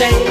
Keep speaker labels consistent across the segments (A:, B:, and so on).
A: Well,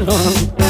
A: the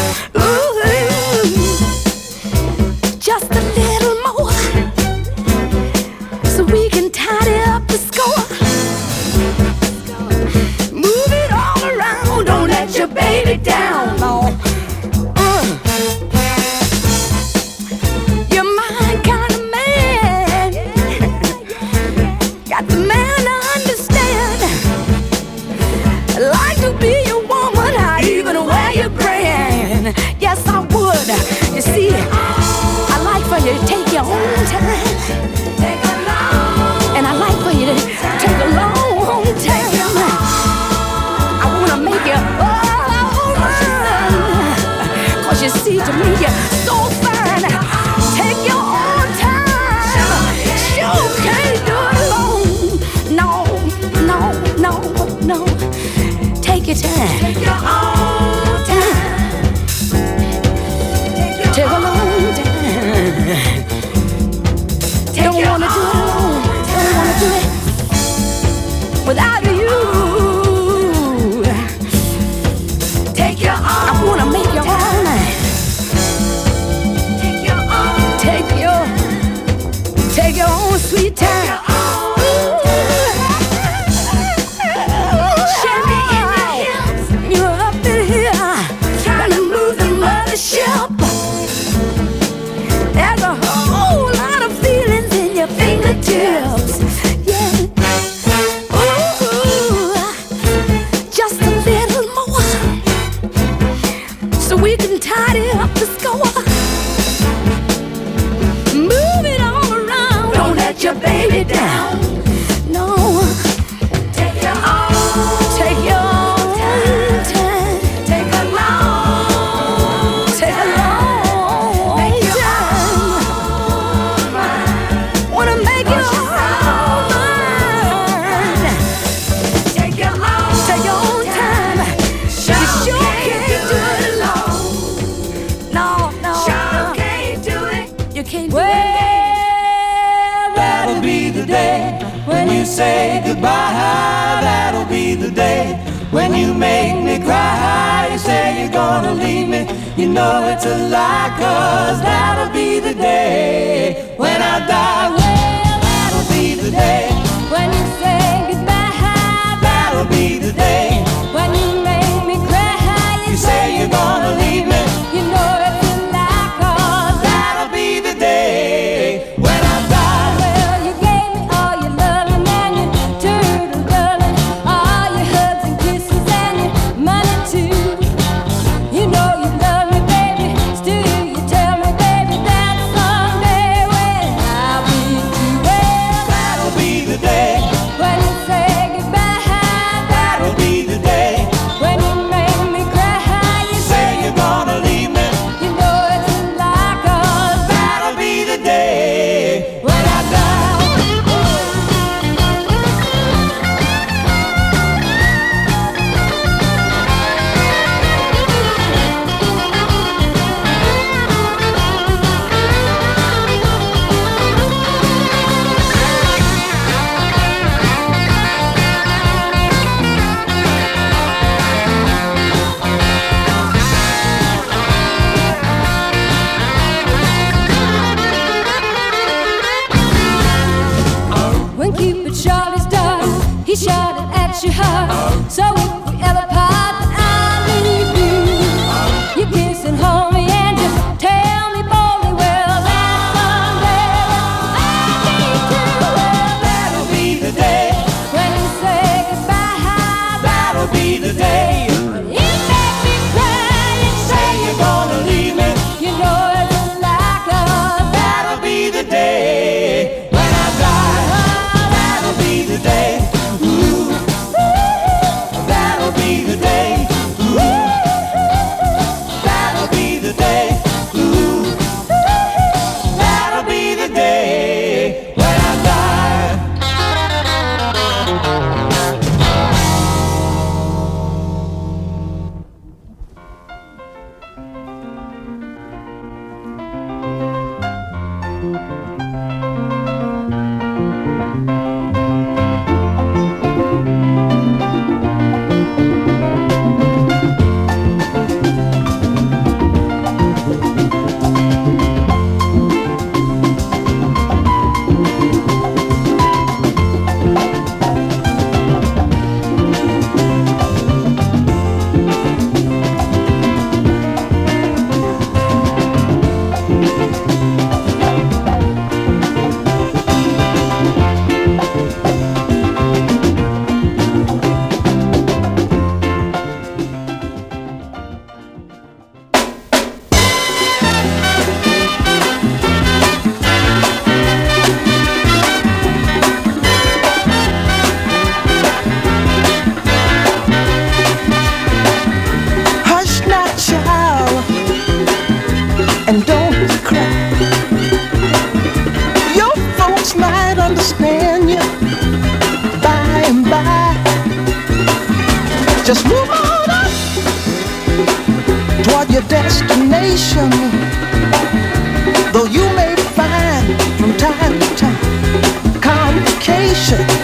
B: Just move on
C: up toward your destination. Though you may find from time to time complication.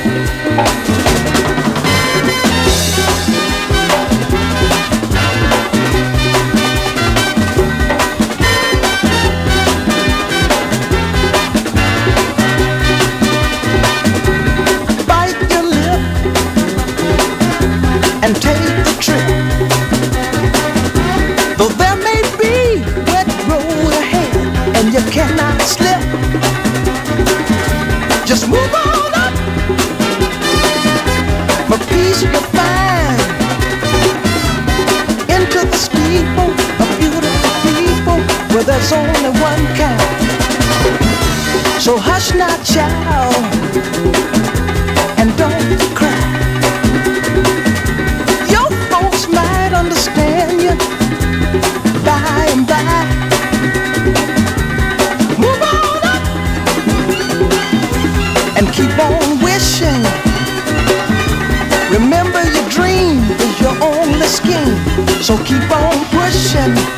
C: So keep on pushing.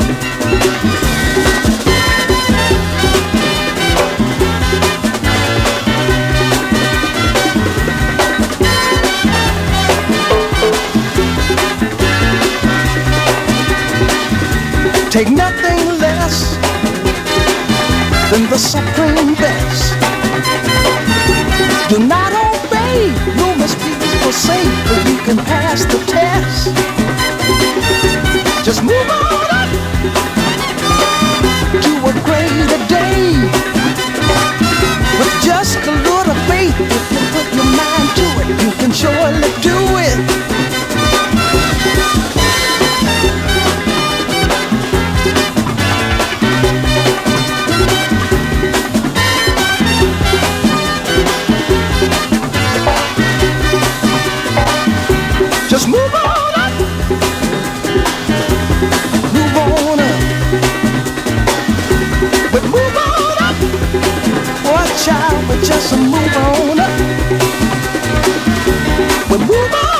C: Take nothing less than the supreme best. Do not obey rumors people say, but you can pass the test. Just move on up to a greater day. With just a little faith, if you put your mind to it, you can surely do it. Just move on. But move on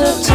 D: test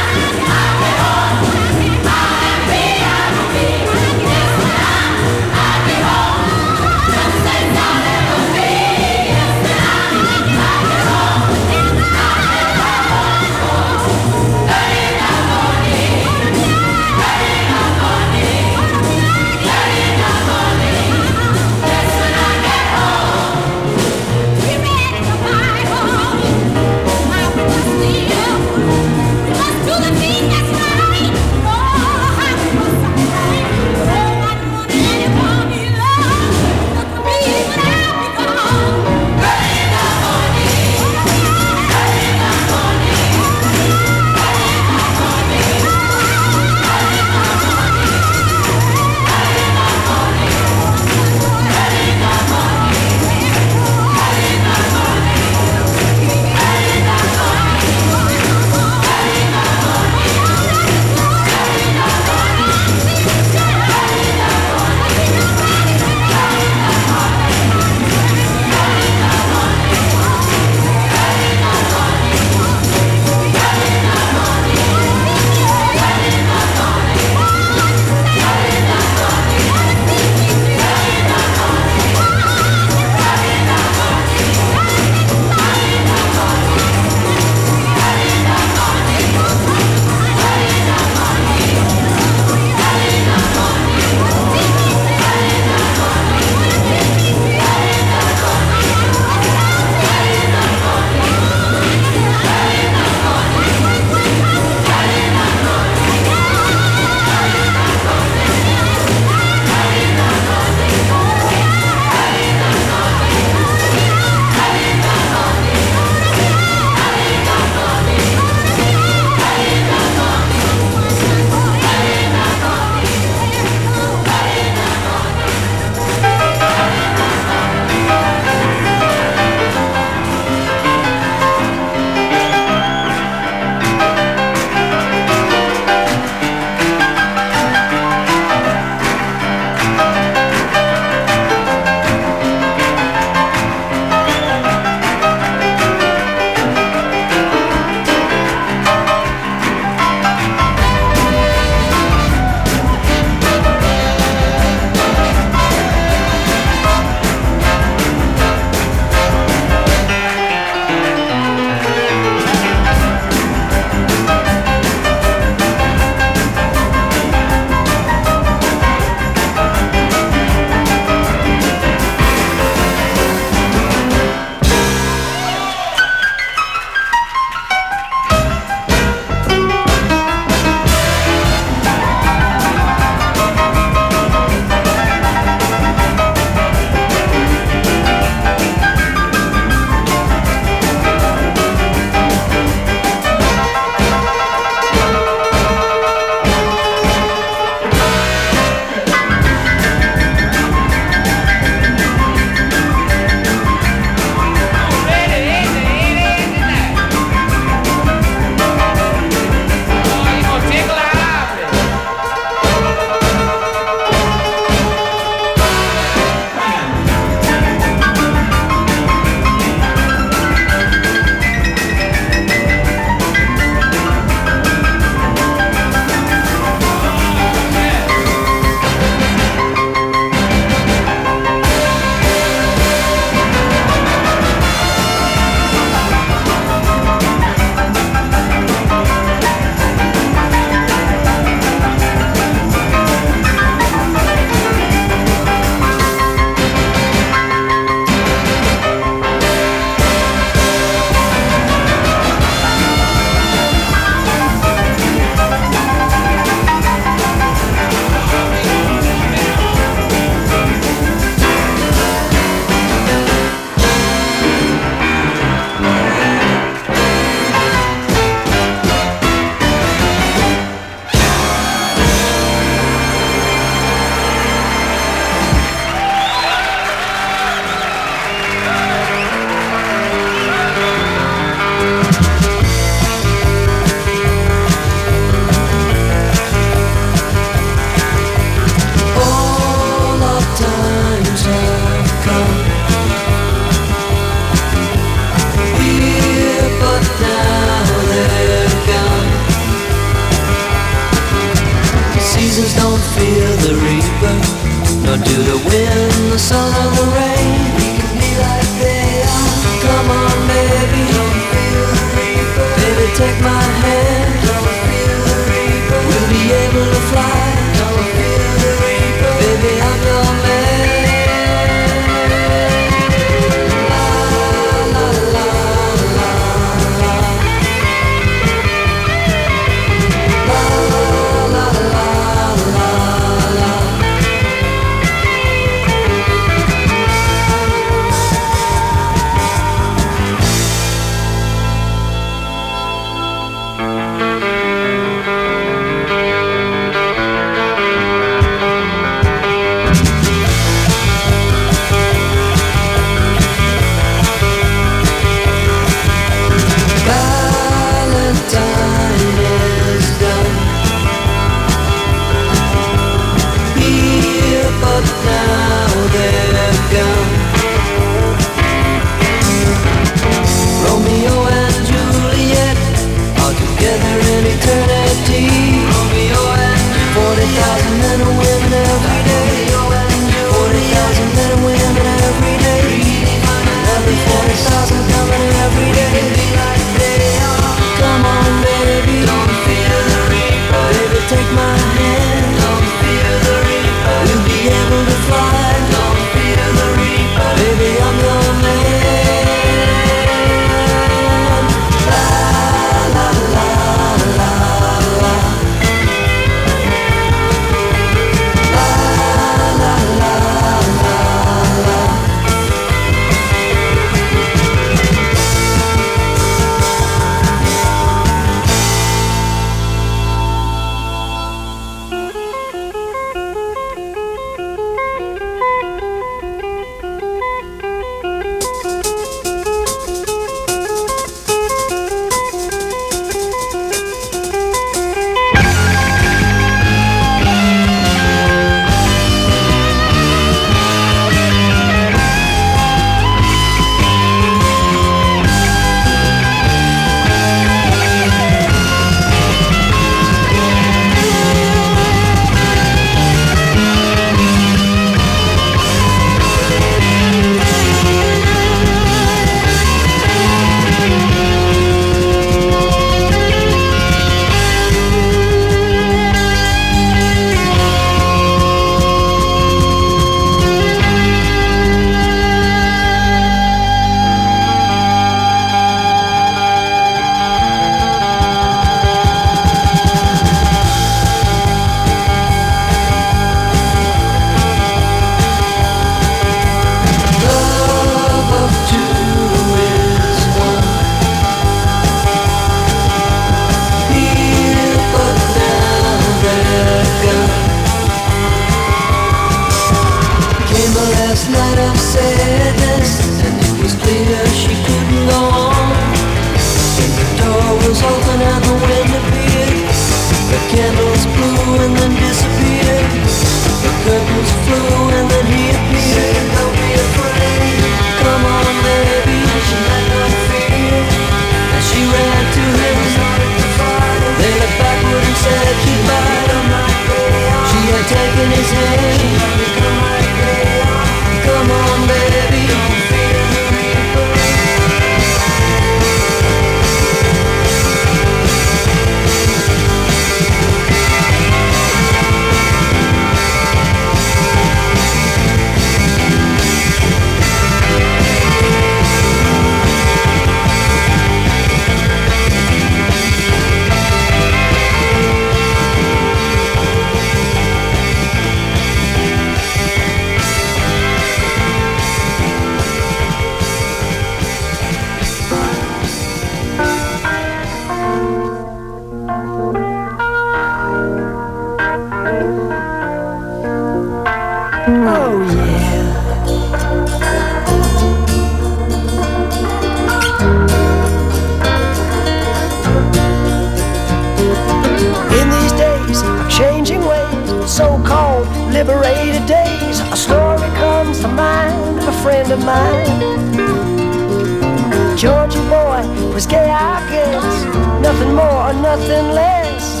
E: nothing less.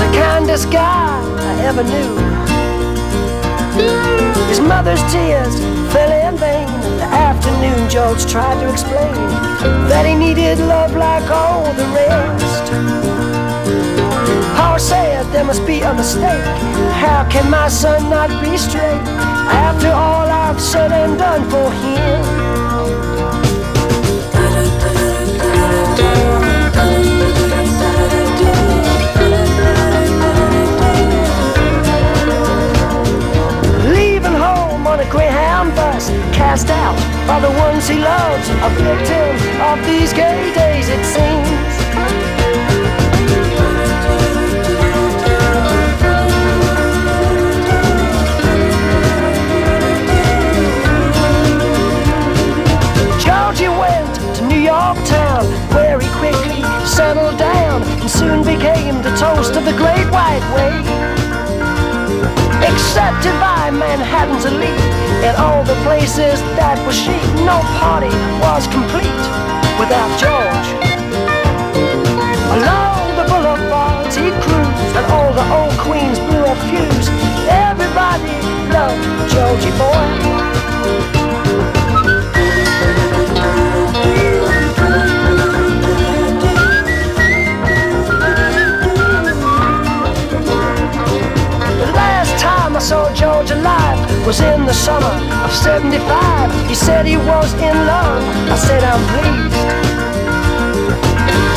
E: The kindest guy I ever knew. His mother's tears fell in vain. The afternoon, George tried to explain that he needed love like all the rest. Power said there must be a mistake. How can my son not be straight after all I've said and done for him? Greyhound bus, cast out by the ones he loves, a victim of these gay days, it seems. Georgie went to New York town, where he quickly settled down and soon became the toast of the Great White Way accepted by Manhattan's elite in all the places that were chic. No party was complete without George. Along the boulevards he cruised, and all the old queens blew a fuse. Everybody loved Georgie boy. Saw George alive was in the summer of 75. He said he was in love. I said, I'm pleased.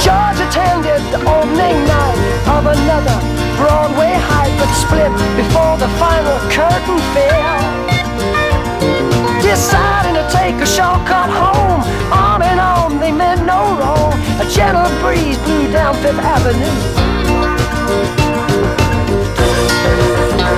E: George attended the opening night of another Broadway hype but split before the final curtain fell. Deciding to take a shortcut home, on and on, they meant no wrong. A gentle breeze blew down Fifth Avenue.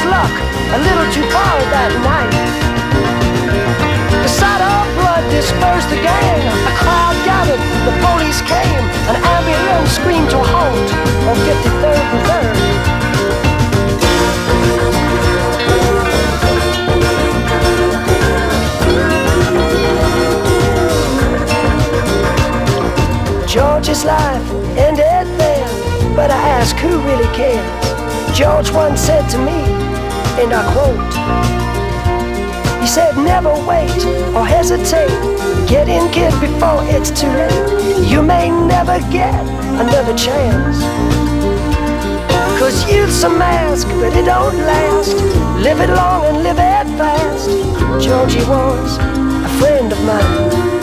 E: his luck a little too far that night. The sight of blood dispersed the gang. A crowd gathered, the police came. An ambulance screamed to halt on 53rd and 3rd. George's life ended there, but I ask who really cares. George once said to me, and I quote, he said, never wait or hesitate. Get in, kid, before it's too late. You may never get another chance. Cause youth's a mask, but it don't last. Live it long and live it fast. Georgie was a friend of mine.